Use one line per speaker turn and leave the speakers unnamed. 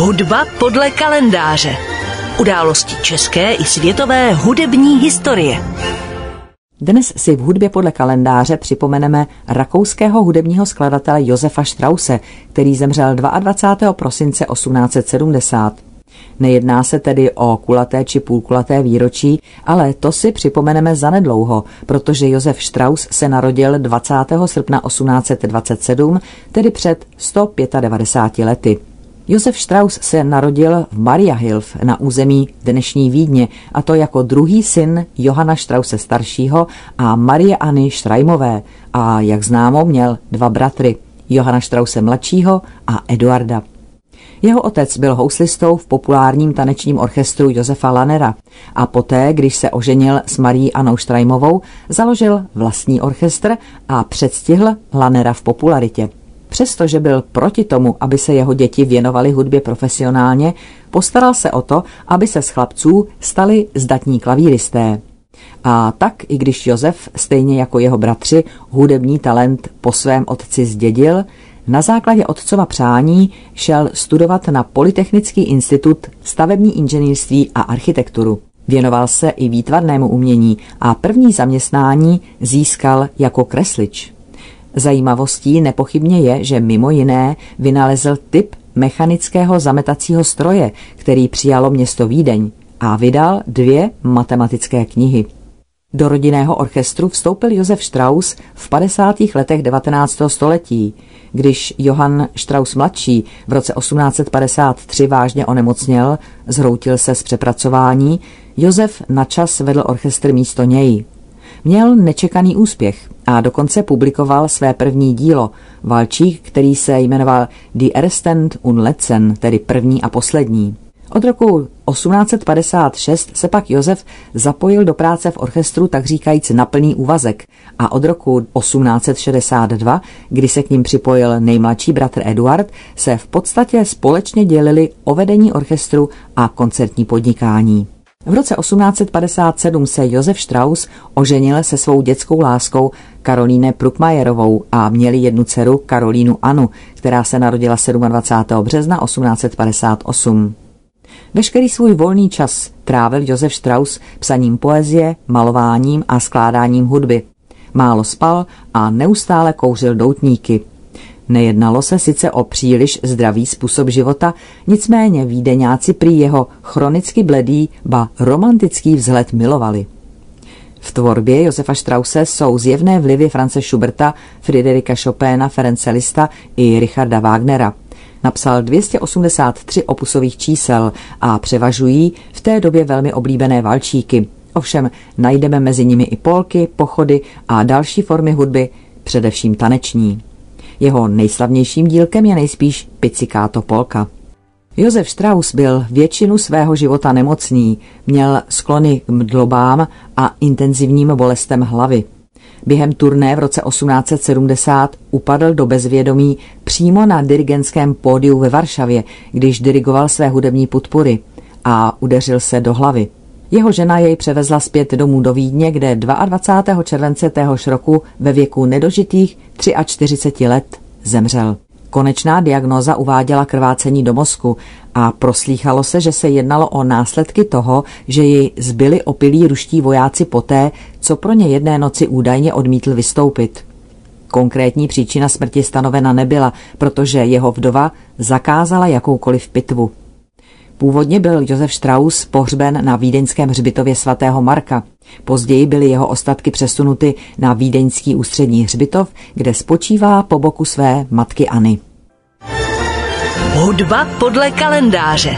Hudba podle kalendáře. Události české i světové hudební historie.
Dnes si v hudbě podle kalendáře připomeneme rakouského hudebního skladatele Josefa Strause, který zemřel 22. prosince 1870. Nejedná se tedy o kulaté či půlkulaté výročí, ale to si připomeneme zanedlouho, protože Josef Strauss se narodil 20. srpna 1827, tedy před 195 lety. Josef Strauss se narodil v Mariahilf na území dnešní Vídně, a to jako druhý syn Johana Strause staršího a Marie Anny Štrajmové a jak známo měl dva bratry, Johana Strause mladšího a Eduarda. Jeho otec byl houslistou v populárním tanečním orchestru Josefa Lanera a poté, když se oženil s Marí Anou Štrajmovou, založil vlastní orchestr a předstihl Lanera v popularitě. Přestože byl proti tomu, aby se jeho děti věnovaly hudbě profesionálně, postaral se o to, aby se z chlapců stali zdatní klavíristé. A tak, i když Josef, stejně jako jeho bratři, hudební talent po svém otci zdědil, na základě otcova přání šel studovat na Polytechnický institut stavební inženýrství a architekturu. Věnoval se i výtvarnému umění a první zaměstnání získal jako kreslič. Zajímavostí nepochybně je, že mimo jiné vynalezl typ mechanického zametacího stroje, který přijalo město Vídeň a vydal dvě matematické knihy. Do rodinného orchestru vstoupil Josef Strauss v 50. letech 19. století, když Johann Strauss mladší v roce 1853 vážně onemocněl, zhroutil se z přepracování, Josef načas vedl orchestr místo něj. Měl nečekaný úspěch a dokonce publikoval své první dílo, valčík, který se jmenoval Die Ersten und Letzten, tedy první a poslední. Od roku 1856 se pak Josef zapojil do práce v orchestru tak říkajíc na plný úvazek a od roku 1862, kdy se k ním připojil nejmladší bratr Eduard, se v podstatě společně dělili o vedení orchestru a koncertní podnikání. V roce 1857 se Josef Strauss oženil se svou dětskou láskou Karolíne Prukmajerovou a měli jednu dceru Karolínu Anu, která se narodila 27. března 1858. Veškerý svůj volný čas trávil Josef Strauss psaním poezie, malováním a skládáním hudby. Málo spal a neustále kouřil doutníky. Nejednalo se sice o příliš zdravý způsob života, nicméně výdeňáci prý jeho chronicky bledý, ba romantický vzhled milovali. V tvorbě Josefa Strause jsou zjevné vlivy France Schuberta, Friderika Chopina, Ference Lista i Richarda Wagnera. Napsal 283 opusových čísel a převažují v té době velmi oblíbené valčíky. Ovšem najdeme mezi nimi i polky, pochody a další formy hudby, především taneční. Jeho nejslavnějším dílkem je nejspíš Pizzicato polka. Josef Strauss byl většinu svého života nemocný, měl sklony k mdlobám a intenzivním bolestem hlavy. Během turné v roce 1870 upadl do bezvědomí přímo na dirigentském pódiu ve Varšavě, když dirigoval své hudební podpory a udeřil se do hlavy. Jeho žena jej převezla zpět domů do Vídně, kde 22. července téhož roku ve věku nedožitých 43 let zemřel. Konečná diagnóza uváděla krvácení do mozku a proslýchalo se, že se jednalo o následky toho, že ji zbyli opilí ruští vojáci poté, co pro ně jedné noci údajně odmítl vystoupit. Konkrétní příčina smrti stanovena nebyla, protože jeho vdova zakázala jakoukoliv pitvu. Původně byl Josef Strauss pohřben na vídeňském hřbitově svatého Marka. Později byly jeho ostatky přesunuty na vídeňský ústřední hřbitov, kde spočívá po boku své matkyAny.
Hudba podle kalendáře.